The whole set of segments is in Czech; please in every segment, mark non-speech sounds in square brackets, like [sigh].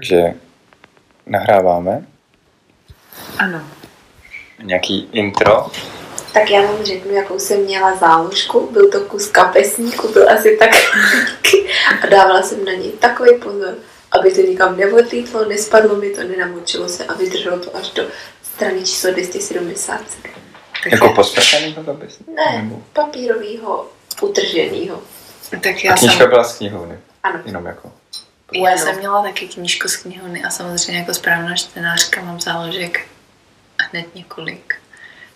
Takže nahráváme Ano. nějaký intro. Tak já vám řeknu, jakou jsem měla záložku. Byl to kus kapesníku, byl asi tak [laughs] a dávala jsem na něj takový pozor, aby to nikam neodlítlo, nespadlo mi to, nenamočilo se a vydrželo to až do strany číslo 277. Tak, Jako to bys? Ne, papírovýho, utrženýho. tak A já knížka jsem, byla z knihovny. Ano. Jenom jako. Já jsem měla taky knížku z knihovny a samozřejmě jako správná čtenářka mám záložek hned několik.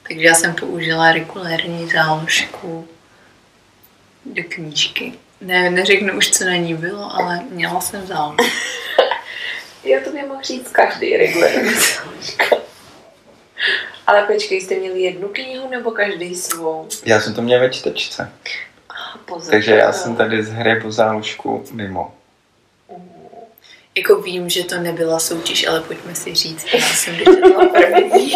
Takže já jsem použila regulérní záložku do knížky. Ne, neřeknu už, co na ní bylo, ale měla jsem záložku. [laughs] Já to nemohu říct každý regulární [laughs] záložka. Ale počkej, jste měli jednu knihu nebo každý svou? Já jsem to měl ve čtečce. Ah, Pozor. Takže já jsem tady z hry po záložku mimo. Jako vím, že to nebyla soutěž, ale pojďme si říct, já jsem dočetla první.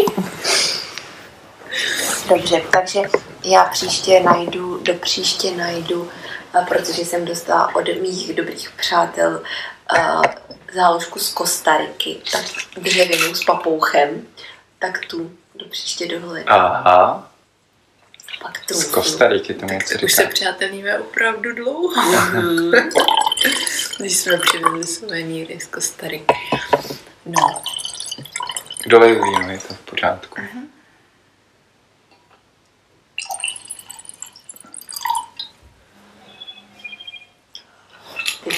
Dobře, takže já příště najdu, do příště najdu, protože jsem dostala od mých dobrých přátel uh, záložku z Kostariky, tak dřevěnou s papouchem, tak tu do příště dohledám. Aha, Pak z trůfnu. Kostariky to moc Tak už se přátelíme opravdu dlouho. [laughs] Když jsme přivezli suvenýry z Kostariky. No, Doleju víno, je to v pořádku.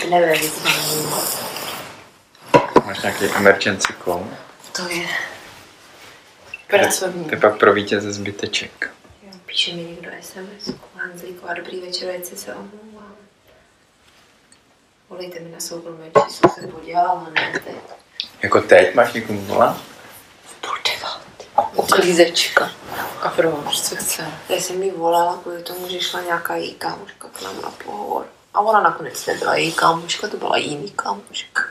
Ty nebe vyzvání. Máš nějaký emergency call? To je, pracovní. To je pak pro vítěze zbyteček. jo, píše mi někdo SMS. Hanzlíková, dobrý večer, se omlouvám. Volejte mi na soukromé číslo, jsem podělala, ne teď. Jako teď máš někomu volat? Uklízečka. A proč, co chce? Já jsem jí volala kvůli tomu, že šla nějaká její kámoška k nám na pohovor. A ona nakonec nebyla její kámoška, to byla jiný kámoška.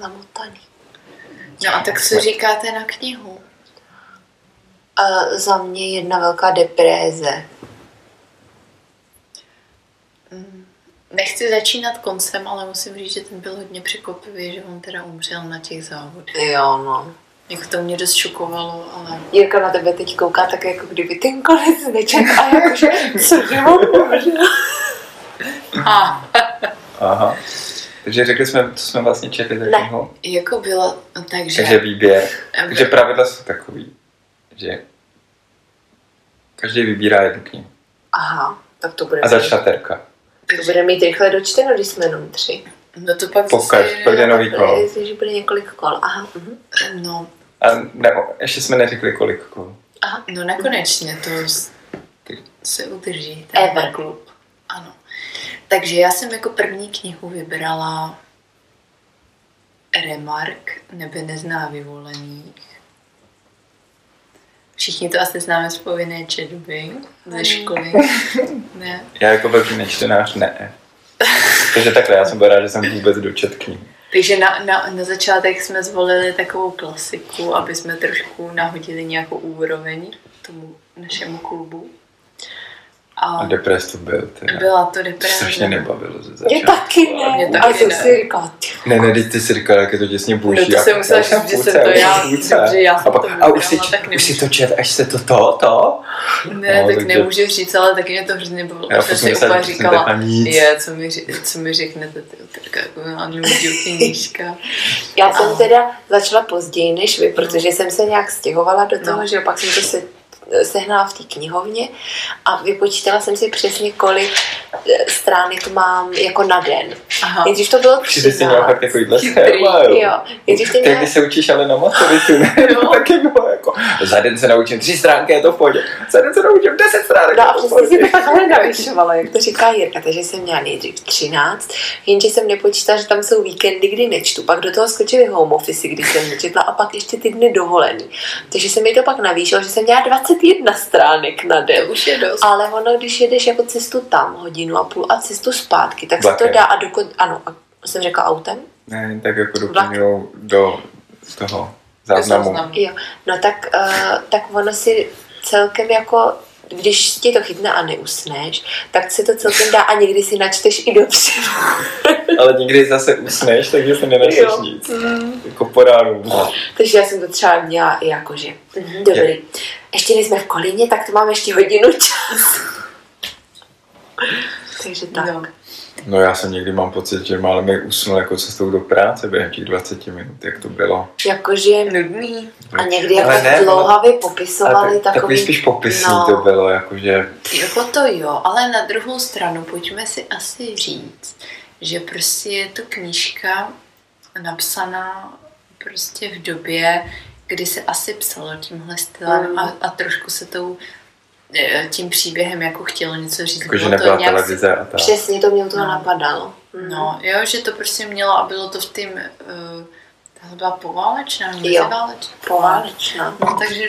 Zamotaný. No a tak co říkáte na knihu? A za mě jedna velká depréze. Nechci začínat koncem, ale musím říct, že ten byl hodně překvapivý, že on teda umřel na těch závodech. Jo, no. Jako to mě dost šokovalo, ale Jirka na tebe teď kouká tak, jako kdyby ten konec nečet a jakože, umřel? a, Aha. Takže řekli jsme, co jsme vlastně četli za Ne. knihu. jako bylo, no, takže, Takže výběr. Takže pravidla jsou takový, že každý vybírá jednu knihu. Aha, tak to bude, A začala terka. To bude mít rychle dočteno, když jsme jenom tři. no to pak Pokaž, zase- pak je nový kolo. Takže bude několik kol. Aha, mhm. No, A ne, ještě jsme neřekli kolik kol. Aha. no nekonečně to se udrží. ten Everclub. Ano. Takže já jsem jako první knihu vybrala Remark, nebe nezná vyvolených. Všichni to asi známe z povinné četby ze školy. [laughs] ne. Já jako velký nečtenář ne. Takže takhle, já jsem byl rád, že jsem vůbec dočet knihu. Takže na, na, na začátek jsme zvolili takovou klasiku, aby jsme trošku nahodili nějakou úroveň tomu našemu klubu. A A depres to byl. Teda. byla to To deprese. strašně nebavilo ze Mě začátku. taky Mě ne. taky A jsem ne. si říkala, Ne, ne, teď ty si říkal, jak je to těsně buší. No to jsem musela já říct, že jsem to já- dobře, já jsem a, pak, to a už si, vybrala, tak už si to čet, až se to to, to. Ne, No, tak takže- nemůžu říct, ale taky mě to hrozně bavilo. Já jsem si úplně že říkala, je, co mi, co mi řeknete, ty otrka, jako já nemůžu knížka. Já jsem teda začala později než vy, protože jsem se nějak stěhovala do toho, No. že jo, pak jsem to se, sehnala v té knihovně a vypočítala jsem si přesně, kolik eh, stránek mám jako na den. Aha. Nejdřív to bylo Přijde si měla 13. fakt takovýhle schéma, jo. Ty Ty, měla když se učíš ale na maturitu, ne? [laughs] Taky bylo jako, za den se naučím tři stránky, je to v pohodě. Za den se naučím deset stránek, No je a to v přesně si to [laughs] takhle navyšovalo, jak to říká Jirka, takže jsem měla nejdřív 13, jenže jsem nepočítala, že tam jsou víkendy, kdy nečtu, pak do toho skočily home office, kdy jsem nečetla a pak ještě ty dny dovolený. Takže se mi to pak navýšilo, že jsem měla 21 stránek na den. Už je dost. Ale ono, když jedeš jako cestu tam hodinu a půl a cestu zpátky, tak se to dá a dokud, ano, a jsem řekla autem? Ne, tak jako doplňujou do toho záznamu. Záznam. Jo, no tak, uh, tak ono si celkem jako když ti to chytne a neusneš, tak se to celkem dá a někdy si načteš i dobře. Ale někdy zase usneš, takže se nenačteš Jo. nic. Jako po ránu. Takže já jsem to třeba měla i jakože. Mhm, dobrý. Ještě nejsme v Kolíně, tak to máme ještě hodinu čas. Takže tak. Jo. No já jsem někdy mám pocit, že málem mi usnul jako cestou do práce během těch 20 minut, jak to bylo. Jakože Nudný. a někdy Ale jako ne, dlouhavě Ale popisovali tak, takový... takový spíš popisný no. to bylo, jakože Jako to jo, ale na druhou stranu pojďme si asi říct, že prostě je to knížka napsaná prostě v době, kdy se asi psalo tímhle stylem Mm. a, a trošku se tou tím příběhem jako chtělo něco říct. jakože Bylo to nebyla nějak- televize a tak. Přesně to mě toho No. napadalo. Mhm. No, jo, že to prostě mělo a bylo to v tím, uh, tahle byla poválečná, Jo. meziválečná. Poválečná. No, takže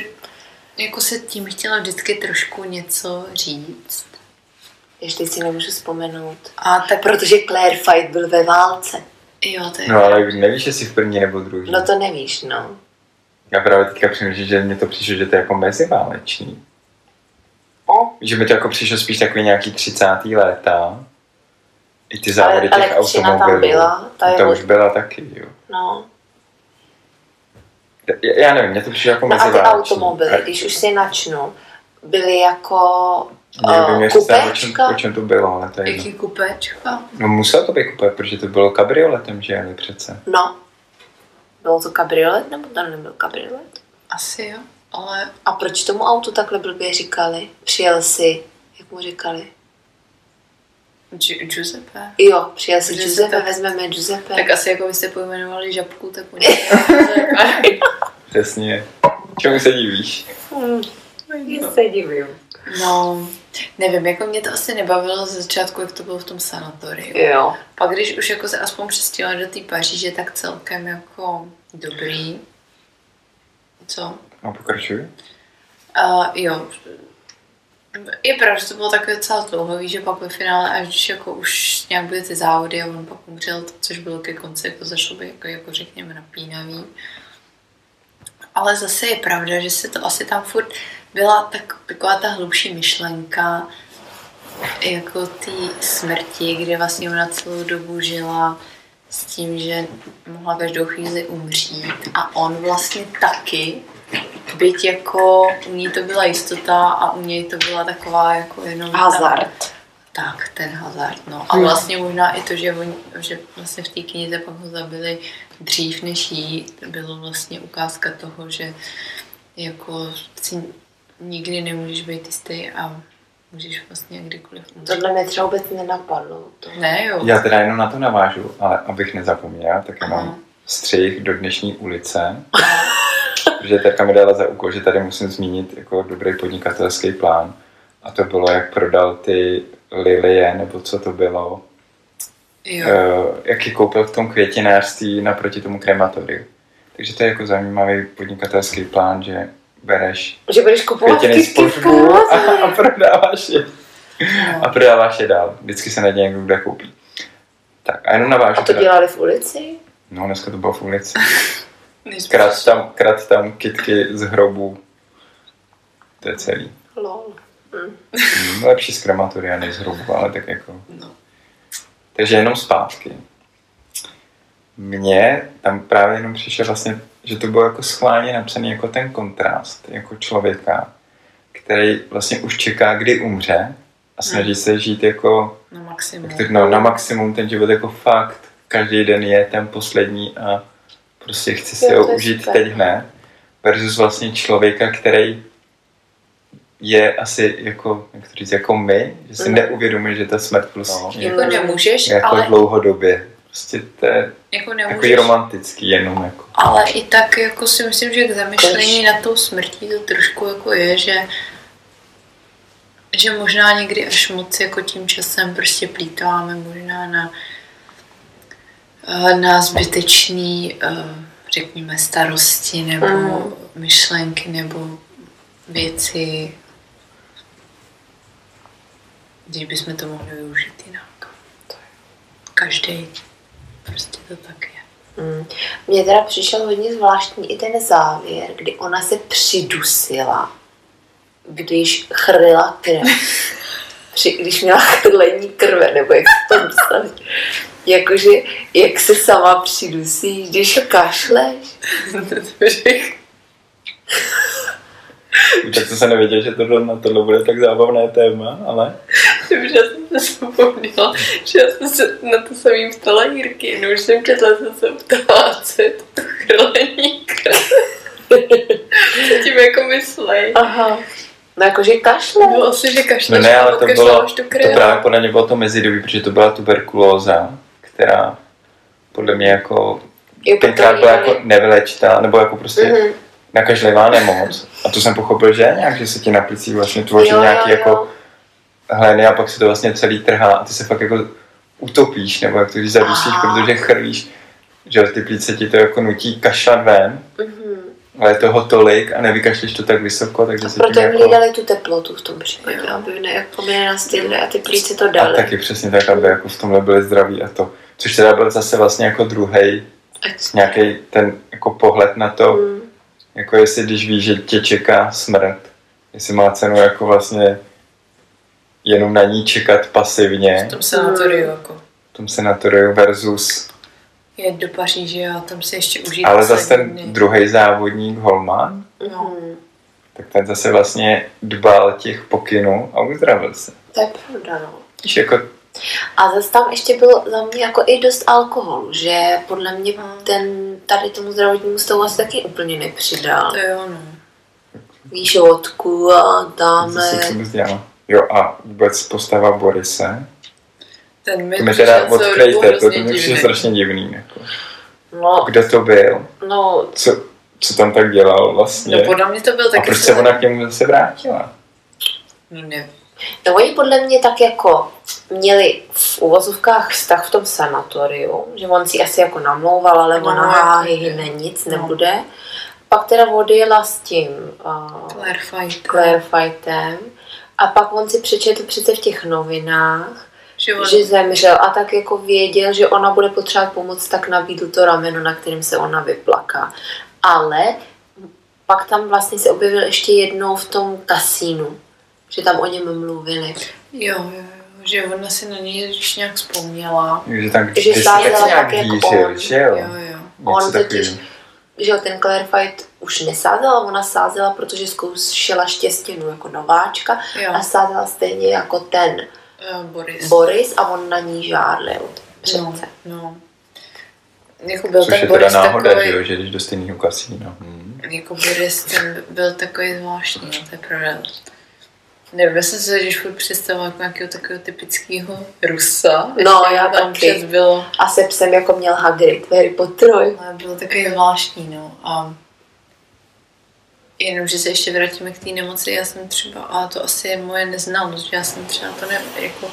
jako se tím chtěla vždycky trošku něco říct. Ještě si nemůžu vzpomenout. A tak, Protože Claire Fight byl ve válce. jo, to je No ale nevíš, jestli v první nebo druhý. No to nevíš, no. Já právě teďka přemýšlím, že mně to přišlo, že to je jako meziválečný. O, Že mi to jako přišlo spíš takový nějaký 30. léta. I ty závody Ale těch elektřina tam automobilů. byla, ta je ta od- už byla taky, jo. no. Já, já nevím, mně to přišlo jako No a ty automobily, když už si načnu, byly jako Nevím, uh, jestli jsem, o čem, o čem to bylo, ale to je jaký kupečka. No musel to být kupé, protože to bylo kabrioletem, že jeli přece. No. Bylo to kabriolet, nebo to nebyl kabriolet? Asi jo, ale A proč tomu autu takhle blbě říkali? Přijel si, jak mu říkali? Gi- Giuseppe. Jo, přijel si Giuseppe. Giuseppe, vezmeme Giuseppe. Tak asi jako byste pojmenovali žabku, tak oni [laughs] Přesně. Čemu se divíš? Hmm, já se divím. No, nevím, jako mě to asi nebavilo ze začátku, jak to bylo v tom sanatoriu. Jo. Pak když už jako se aspoň přestěhovala do té Paříže, tak celkem jako dobrý. Co? No pokračuj. Uh, jo. Je pravda, že to bylo takové docela dlouhový, že pak ve finále, až když jako už nějak byly ty závody a on pak umřel, což bylo ke konci, jako zašlo by jako, jako řekněme napínavý. Ale zase je pravda, že se to asi tam furt byla tak, taková ta hlubší myšlenka jako ty smrti, kde vlastně ona celou dobu žila s tím, že mohla každou chvíli umřít a on vlastně taky, byť jako u ní to byla jistota a u něj to byla taková jako jenom... Hazard. tak, ten hazard, no. A Hmm. vlastně možná i to, že, on, že vlastně v té knize pak ho zabili dřív než jí, bylo vlastně ukázka toho, že jako si nikdy nemůžeš být jistý a můžeš vlastně kdykoliv umřít. Tohle mě třeba vůbec nenapadlo. To. Ne, jo. Já teda jenom na to navážu, ale abych nezapomněl, tak já mám střih do dnešní ulice, [laughs] protože Terka mi dala za úkol, že tady musím zmínit jako dobrý podnikatelský plán. A to bylo, jak prodal ty lilie, nebo co to bylo, jo. uh, jak ji koupil v tom květinářství naproti tomu krematoriu. Takže to je jako zajímavý podnikatelský plán, že bereš Že budeš kupovat květiny z pohřbu a, [laughs] a prodáváš je. A No. prodáváš je dál. Vždycky se na ně někdo kde koupí. Tak a jenom navážu. A to teda- dělali v ulici? No, dneska to bylo v ulici. [laughs] Krat tam, krat tam kitky z hrobu. To je celý. Lol. Hmm, lepší z krematoria než z hrobu, ale tak jako... No. Takže jenom zpátky. Mně tam právě jenom přišlo vlastně, že to bylo jako schválně napsaný jako ten kontrast, jako člověka, který vlastně už čeká, kdy umře a snaží se žít jako Na maximum. jak to, no, na maximum ten život jako fakt. Každý den je ten poslední a prostě chci si Jo, ho užít super. teď hned. Versus vlastně člověka, který je asi jako, jak to říct, jako my, že si Mhm. neuvědomuje, že ta smrt prostě je Jako nemůžeš, jako ale dlouhodobě. Prostě to je jako takový romantický jenom jako. Ale i tak jako si myslím, že k zamyšlení nad tou smrtí to trošku jako je, že že možná někdy až moc jako tím časem prostě plítváme možná na na zbytečný eh, řekněme starosti nebo Mm. myšlenky nebo věci když bychom to mohli využít jinak. Každý prostě to tak je. Mm. Mně teda přišel hodně zvláštní i ten závěr, kdy ona se přidusila když chrlila krev. [laughs] Při, když měla chrlení krve, nebo jak to [laughs] představit. Jakože, jak se sama přidusíš, když kašleš. Tak to jsem nevěděl, že tohle, na tohle bude tak zábavné téma, ale... Dobře, já jsem se zapomněla, že já jsem se na to samým ptala Jirky, no už jsem četla, jsem se ptala, co je to chrlení krve. Co tím jako myslej? Aha. No jakože kašle. No asi, že kašleš No ne, ale to bylo, to právě podle mě bylo to mezidobí, protože to byla tuberkulóza, která podle mě jako Jo, tenkrát byla jako nevylečitelná, nebo jako prostě Mhm. nakažlivá nemoc. A to jsem pochopil, že nějak, že se ti na plicích vlastně tvoří Jo, nějaký jo. jako hleny a pak se to vlastně celý trhá a ty se fakt jako utopíš, nebo jak to když zadusíš, protože chrlíš, že ty plíce ti to jako nutí kašlat ven, Mhm. ale je toho tolik a nevykašleš to tak vysoko, takže se Proto jim jako... hlídali tu teplotu v tom případě, aby ne, jako by nenastydli a ty plíce to A dali. taky přesně tak, aby jako v tomhle byli zdraví a to. Což teda byl zase vlastně jako druhý nějaký ten jako pohled na to, Mm. jako jestli když víš, že tě čeká smrt, jestli má cenu jako vlastně jenom na ní čekat pasivně, V tom sanatoriu jako. v tom sanatoriu versus, Jet do Paříže a tam si ještě užít ale zase ten druhý závodník Holman, No. Mhm. tak ten zase vlastně dbal těch pokynů a uzdravil se. To je pravda, no. Jako A zase tam ještě bylo za mě jako i dost alkoholu, že podle mě Mm. ten tady tomu zdravotnímu stavu asi taky úplně nepřidal. To jo, no. Víš, vodku a tamhle. dělal. Jo a vůbec postava Borise, Ten mi to mi přišel teda odkryjte, to, to mi přijde strašně divný. Jako. No, Kdo to byl? no, Co, co tam tak dělal vlastně? No podle mě to byl a taky proč se ona k němu zase vrátila? No nevím. No oni podle mě tak jako měli v uvozovkách vztah v tom sanatoriu, že on si asi jako namlouval, ale No, ona ne, nic no. nebude. Pak teda odjela s tím uh, Claire Fight. Claire Fightem a pak on si přečetl přece v těch novinách, Že on, že zemřel a tak jako věděl, že ona bude potřebovat pomoc, tak nabídl to rameno, na kterým se ona vyplaká. Ale pak tam vlastně se objevil ještě jednou v tom kasínu, že tam o něm mluvili. jo, jo, jo, že ona si na něj když nějak vzpomněla. Že tam Že že stále tak jako hýřil, on. že jo? Jo, jo. On totiž, že jo, ten Claire Fight už nesázela, ona sázela, protože zkoušela štěstěnu jako nováčka Jo, a sázela stejně jako ten uh, Boris. Boris a on na ní žárlil. Přece. No, no. Jako byl Což ten je teda Boris náhoda, takový, že jo, že jdeš do stejného kasína. Hmm. jako Boris ten byl takový zvláštní, to je pravda. Nevím, já jsem se když furt představila jako nějakého takového typického Rusa. No, já tam taky. přes bylo, A se psem jako měl Hagrid v Harry Potterovi. ale bylo takový zvláštní, no. A jenom, že se ještě vrátíme k té nemoci, já jsem třeba, a to asi je moje neznalost, že já jsem třeba to ne, jako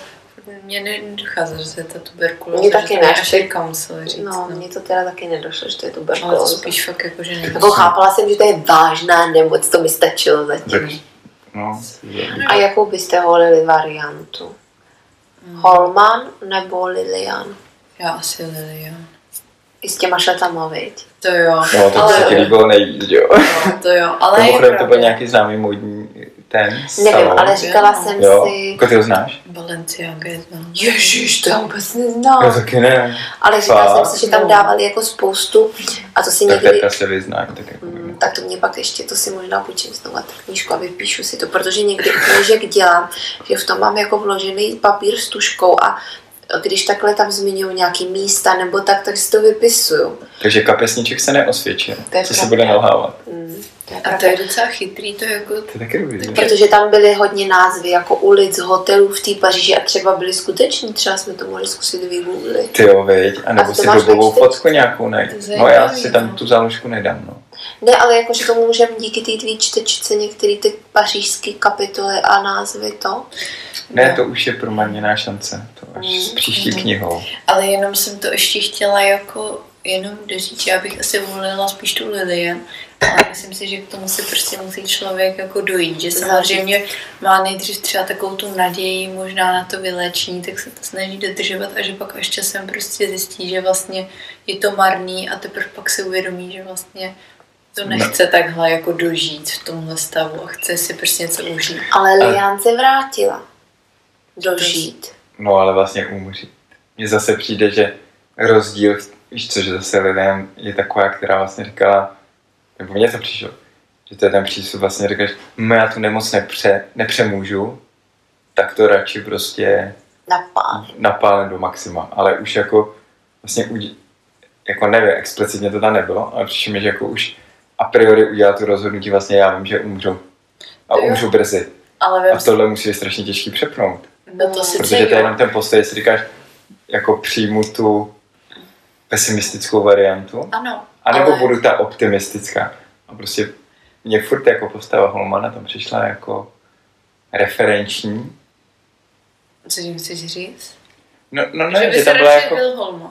mě nedochází, že to je ta tuberkulóza, Mně taky že to ne, je až teďka musel říct, No, no. mně to teda taky nedošlo, že to je Ale to tuberkulóza. spíš fakt jako, že nevíš. Jako chápala jsem, že to je vážná nemoc, to mi stačilo Tak, zatím. No, A jakou byste volili variantu? Hmm. Holman nebo Lilian? Já asi Lilian. I s těma šatama, viď? To jo. no to ale, se ti líbilo nejvíc, jo. no, to jo, ale je Mimochodem to byl nějaký známý módní ten Nevím, salon. ale říkala Jo. jsem Jo, si... jako ty ho znáš? Balenciaga je znám. Ježíš, to já vůbec Já neznám. taky ne. Ale říkala Fakt? jsem si, že tam dávali jako spoustu a to si Tak někdy... teďka se vyznáš, tak jako Mm, tak to mě pak ještě, to si možná půjčím znovu tu knížku a vypíšu si to, protože někdy knížek dělám, že v tom mám jako vložený papír s tuškou a když takhle tam zmiňují nějaký místa nebo tak, tak si to vypisuju. Takže kapesníček se neosvědčil. To je Co se bude nalhávat? Mm, to A to je docela chytrý, to je jako... To je taky dobrý. že? Protože tam byly hodně názvy jako ulic, hotelů v té Paříži a třeba byly skuteční, třeba jsme to mohli zkusit vygooglit. Ty jo, viď? A nebo A si dobovou fotku nějakou najít. No já si tam no. tu záložku nedám, no. Ne, ale jakože to můžeme díky té tvý čtečce některé ty pařížské kapitoly a názvy to. Ne, No. to už je promarněná šance. To až s Mm. příští Mm. knihou. Ale jenom jsem to ještě chtěla jako jenom doříct, že já bych asi volila spíš tu Lilian, ale myslím si, že k tomu se prostě musí člověk jako dojít, že samozřejmě má nejdřív třeba takovou tu naději možná na to vylečení, tak se to snaží dodržovat a že pak až časem prostě zjistí, že vlastně je to marný a teprve pak si uvědomí, že vlastně to nechce takhle jako dožít v tomhle stavu a chce si prostě něco užít. Ale Lian se vrátila. Dožít. No ale vlastně umřít. Mně zase přijde, že rozdíl, víš co, že zase lidem je taková, která vlastně říkala, nebo mně to přišlo, že to je ten přístup vlastně říkáš, no já tu nemoc nepře, nepřemůžu, tak to radši prostě Napál. napálím do maxima, ale už jako vlastně jako nevím, explicitně to tam nebylo, ale přišlo mi, že jako už a priori udělat to rozhodnutí, vlastně já vím, že umřu. A umřu brzy. Ale A si, tohle musí být strašně těžký přepnout. no to sice Protože to je jenom ten postoj, jestli říkáš, jako přijmu tu pesimistickou variantu, ano, anebo ale, budu ta optimistická. A prostě mě furt jako postava Holmana tam přišla jako referenční. co tím chceš říct? No, no že ne, že se tam byla jako, byl.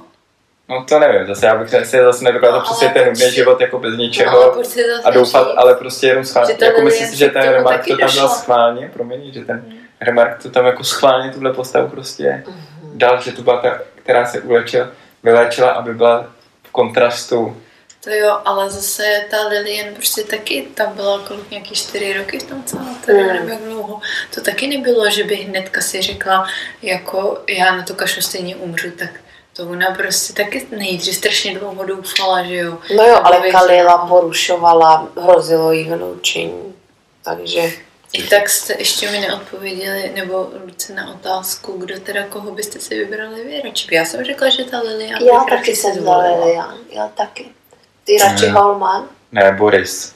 No to nevím, zase já bych si zase nedokázal No, ale ten nudný život jako bez No, ničeho zase a doufat, ale prostě jenom schválně. Jako myslím si, že ten tomu Remark to tam dal schválně, promiň, že ten Hmm. Remark to tam jako schválně tuhle postavu prostě Mhm. dal, že to byla ta, která se ulečila, vyléčila, aby byla v kontrastu. To jo, ale zase ta Lilian prostě taky, tam byla kolik nějaký čtyři roky v tom sanatoriu, Mm. nebo jak dlouho. To taky nebylo, že by hnedka si řekla, jako já na to kašlu stejně umřu, tak to ona prostě taky nejdřív strašně dlouho doufala, že jo. No jo, ale věřila. Kalila porušovala, hrozilo jí vyloučení. Takže I tak jste ještě mi neodpověděli, nebo Luce na otázku, kdo teda koho byste si vybrali vy radši. Já jsem řekla, že ta Lilian já taky jsem zvolila. Lilian. Já taky. Ty radši Ne. Holman? Ne, Boris.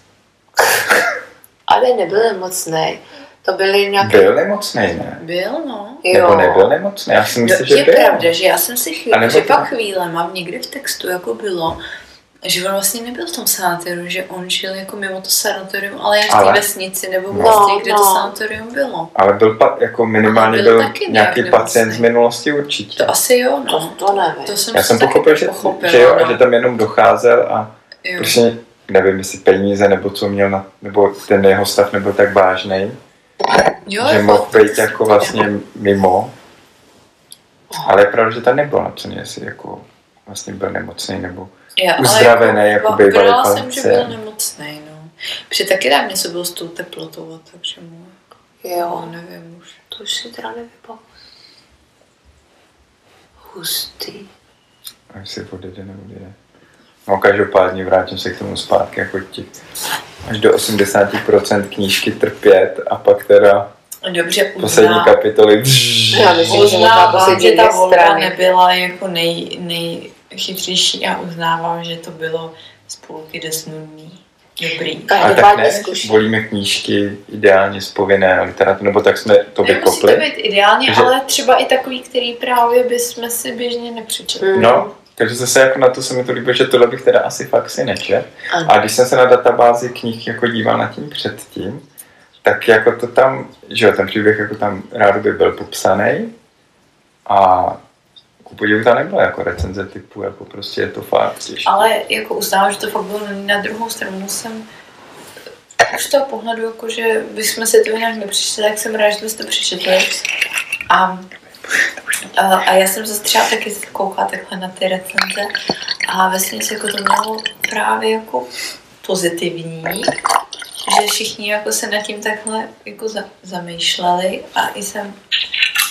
[laughs] Ale nebyl nemocný. To byly nějaké... Byl nemocný, ne? Byl, no. Nebo nebyl nemocný? Já si myslím, že je byl. pravda, že já jsem si A chvíli, že to- pak chvíle mám někde v textu jako bylo, že on vlastně nebyl v tom sanatoriu, že on žil jako mimo to sanatorium, ale jen v té Ale- vesnici nebo v No, městě, kde to no. sanatorium bylo. Ale byl pa, jako minimálně Ale byl byl, nějaký nemocný. pacient z minulosti určitě. To asi jo, To, no. to nevím. To jsem Já jsem pochopil, že, pochopila, že jo, no. a že tam jenom docházel a Jo. prostě nevím, jestli peníze nebo co měl, na, nebo ten jeho stav nebyl tak vážný, jo, že jako- mohl být jako vlastně mimo. Ale je pravda, že tam nebyl napsaný, jestli jako vlastně byl nemocný nebo Já, ale uzdravený, jako bývalý vybrala jsem, že byl nemocný, no. Protože taky tam něco bylo s tou teplotou, takže mu, Jo, jo, nevím už. to už si teda nevybavu. Hustý. A jestli odjede, neodjede. No každopádně vrátím se k tomu zpátky, jako ti až do 80% knížky trpět a pak teda Dobře, poslední uzná, kapitoly Já myslím, že možná uznávám, poslední že ta volba strany. nebyla jako nej, nejchytřejší a uznávám, že to bylo spolky dost nudný. Dobrý. A tak Každopádně ne, volíme knížky ideálně z povinné literatury, nebo tak jsme to Nemusí to vykopli. být ideálně, Takže- ale třeba i takový, který právě bychom si běžně nepřečetli. No, takže zase jako na to se mi to líbilo, že tohle bych teda asi fakt si nečet. Ano. A když jsem se na databázi knih jako díval na tím předtím, tak jako to tam, že jo, ten příběh jako tam rádoby byl popsaný a ku podivu tam nebyla jako recenze typu, jako prostě je to fakt těžké. Ale jako uznávám, že to fakt bylo na druhou stranu jsem už toho pohledu, jako, že bychom si to jinak nepřečetli, tak jsem ráda, že jsme to přečetli. A, a, a já jsem zase třeba taky koukala takhle na ty recenze a vlastně jako to mělo právě jako pozitivní, že všichni jako se nad tím takhle jako za, zamýšleli a i jsem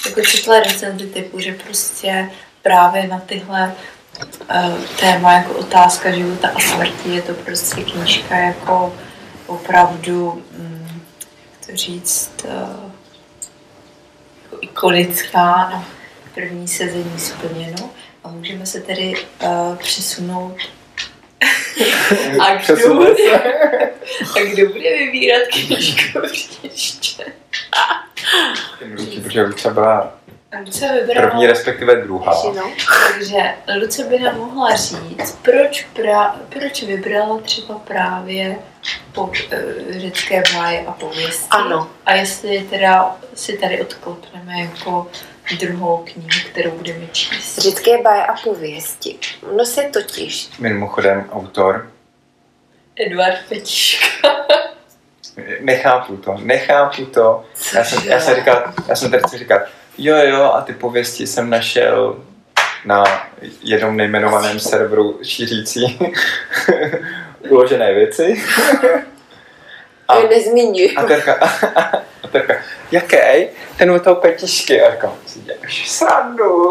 jako četla recenzy typu, že prostě právě na tyhle eh, téma jako otázka života a smrti je to prostě knížka jako opravdu, jak to říct, eh, jako ikonická a první sezení splněno a můžeme se tedy uh, přesunout [laughs] a kdo bude, [laughs] a kdo bude vybírat knížku příště? Protože Lucia byla Luce vybrala, první, respektive druhá. No. takže Luce by nám mohla říct, proč, pra, proč vybrala třeba právě po, uh, řecké báje a pověsti. Ano. A jestli teda si tady odklopneme jako druhou knihu, kterou budeme číst. Řecké baje a pověsti. No se totiž. Mimochodem autor, Eduard Petiška. nechápu to, nechápu to. Já jsem, já jsem, říkal, já jsem tady chci říkat, jo jo, a ty pověsti jsem našel na jednom nejmenovaném serveru šířící [laughs] uložené věci. A, A nezmiňuji. a Terka, a Terka, jaký? Ten od toho petišky. A říkám, si děláš srandu.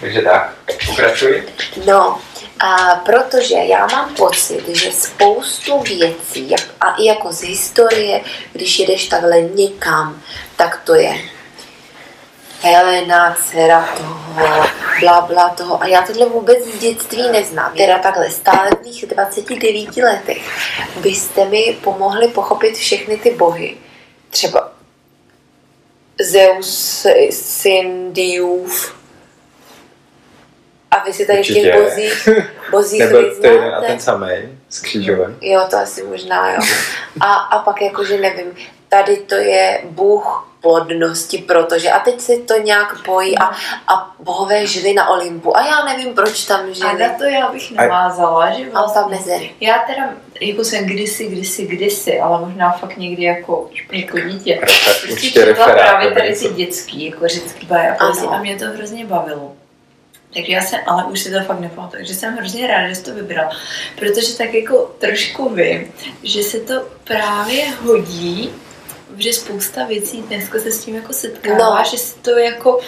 Takže tak, pokračuj. No, a protože já mám pocit, že spoustu věcí, jak, a i jako z historie, když jedeš takhle někam, tak to je Helena, dcera toho, bla, bla toho. A já tohle vůbec z dětství neznám. Teda takhle, stále v mých 29 letech byste mi pomohli pochopit všechny ty bohy. Třeba Zeus, Syndiův, a vy si tady v těch Určitě. bozích, [laughs] bozích Nebo to je jeden a ten samý s křížovem. Jo, to asi možná, jo. A, a pak jakože nevím, tady to je Bůh plodnosti, protože a teď se to nějak pojí a, a bohové žili na Olympu a já nevím, proč tam A žili. na to já bych navázala, že A vlastně... tam mezery. Já teda, jako jsem kdysi, kdysi, kdysi, ale možná fakt někdy jako, jako dítě. Prostě Určitě četla referát. právě tady ty dětský, jako řecký baj a Ano. a mě to hrozně bavilo. Takže já jsem, ale už si to fakt nepamatuju, takže jsem hrozně ráda, že jsi to vybrala, protože tak jako trošku vím, že se to právě hodí, že spousta věcí dneska se s tím jako setkává, No. že se to jako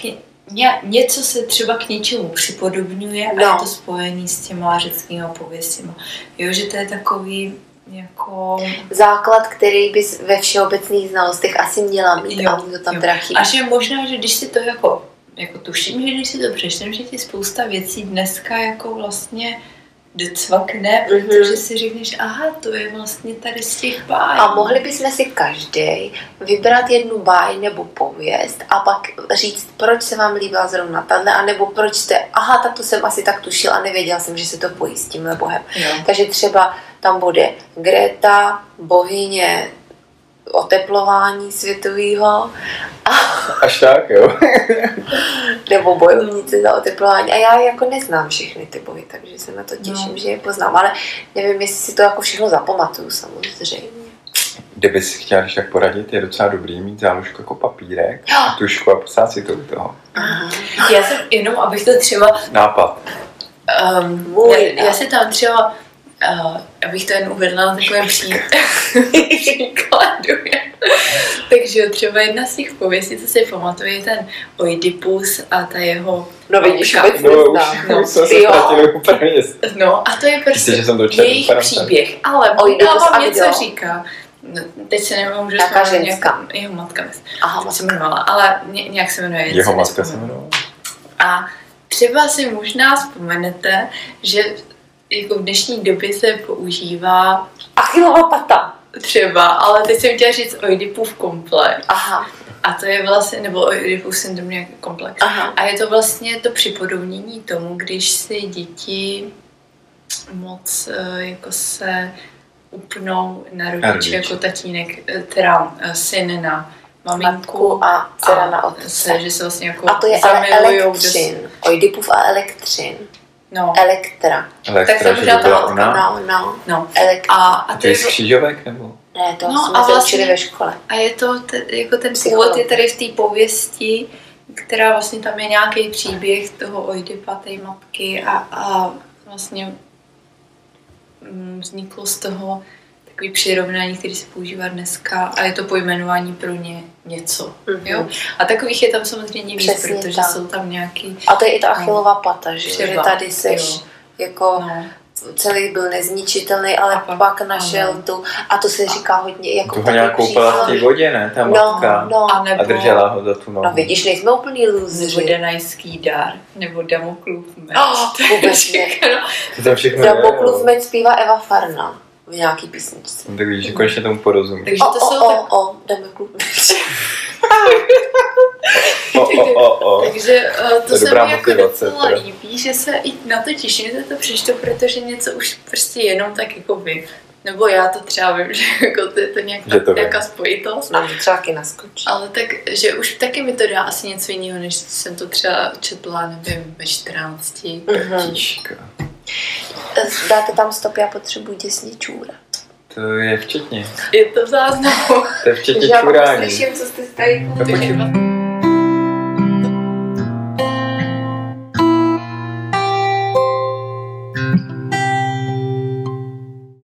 k ně, ně, něco se třeba k něčemu připodobňuje a No. je to spojený s těma řeckýma pověstěma. Jo, že to je takový jako... Základ, který bys ve všeobecných znalostech asi měla mít Jo, a to tam jo. teda chybí. A že možná, že když si to jako, jako tuším, že když si to přečtem, že ti spousta věcí dneska jako vlastně docvakne, Mhm. protože si řekneš, aha, to je vlastně tady z těch bájí. A mohli bychom si každý vybrat jednu báj nebo pověst a pak říct, proč se vám líbila zrovna tahle, anebo proč jste, aha, tak to jsem asi tak tušil a nevěděl jsem, že se to pojí s tímhle bohem. Jo. Takže třeba tam bude Greta, bohyně oteplování světového, [laughs] Až tak, jo. nebo bojovnice za oteplování. A já jako neznám všechny ty bohy, takže se na to těším, No. že je poznám. Ale nevím, jestli si to jako všechno zapamatuju samozřejmě. Kdybys chtěl ještě tak poradit, je docela dobrý mít záložku jako papírek, [gasps] Jo. tušku a psát si to u toho. Aha. Já jsem jenom, abych to třeba Nápad. Um, Můj já, já si tam třeba, uh, abych to jen uvedla na takovém pří... příkladu. [laughs] Takže třeba jedna z těch pověstí, co si pamatuje, je ten Oidipus a ta jeho... No vidíš, vůbec No, už. No, už jsme se ztratili úplně. No a to je prostě Myslíš, že jsem to četl? jejich příběh. Ale a vám něco kdo? říká. No, teď se nemůžu Jaká vzpomenout, ženská? nějak- Jeho matka, myslím, Aha, jak se jmenovala, ale ně, nějak se jmenuje. Jeho matka se jmenovala. A třeba si možná vzpomenete, že jako v dnešní době se používá Achillova pata. třeba, ale teď jsem chtěla říct Oidipův komplex. Aha, A to je vlastně, nebo Oidipův syndrom nějaký komplex. aha. A je to vlastně to připodobnění tomu, když si děti moc eh, jako se upnou na rodiče, jako tatínek, eh, teda eh, syn na maminku a dcera na se, otce. že se vlastně jako A to je ale zamilujou do- elektřin. Oidipův a elektřin. No, Elektra. Elektra, jsem že možná by ta byla ona. No, no. no. Elektra. A, a to to je, z křížovek, nebo? Ne, to No, jsme a se vlastně- učili ve škole. A je to te, jako ten Psycholog. původ je tady v té pověsti, která vlastně tam je nějaký příběh toho Oidipa, té matky a, a vlastně mm, vzniklo z toho takový přirovnání, který se používá dneska a je to pojmenování pro ně něco. Mhm. Jo? A takových je tam samozřejmě víc, Přesně protože tak. jsou tam nějaký, A to je i ta Achillova pata, že, že Třeba, tady seš jo. jako no, celý byl nezničitelný, ale A pak, našel ano. tu, a to se říká hodně, jako Tu ho nějak koupala v té vodě, ne? Ta No, matka. no, a nebo, A držela ho za tu nohu. no vidíš, nejsme úplný nebo lůzři. Danajský dar, nebo Damoklův meč. [gasps] Oh, [laughs] To je vůbec ne. všechno. To tam všechno Damoklův meč zpívá Eva Farna v nějaký písničce. No, Tak vidíš, že konečně tomu porozumím. Takže O, to jsou o, tak o, o. O, o, o, o. Takže uh, to, se dobrá mi jako motivace, docela teda. líbí, že se i na to těším, že to přečtu, protože něco už prostě jenom tak jako vím. Nebo já to třeba vím, [laughs] že jako to je to nějaká, Že to vím. nějaká spojitost. Nám to třeba taky naskočí. Ale tak, že už taky mi to dá asi něco jiného, než jsem to třeba četla, nevím, ve 14. Mhm. Dáte tam stop, já potřebuji těsně čůra. To je včetně. Je to v záznamu. To je včetně Takže já čurání. slyším, co jste tady.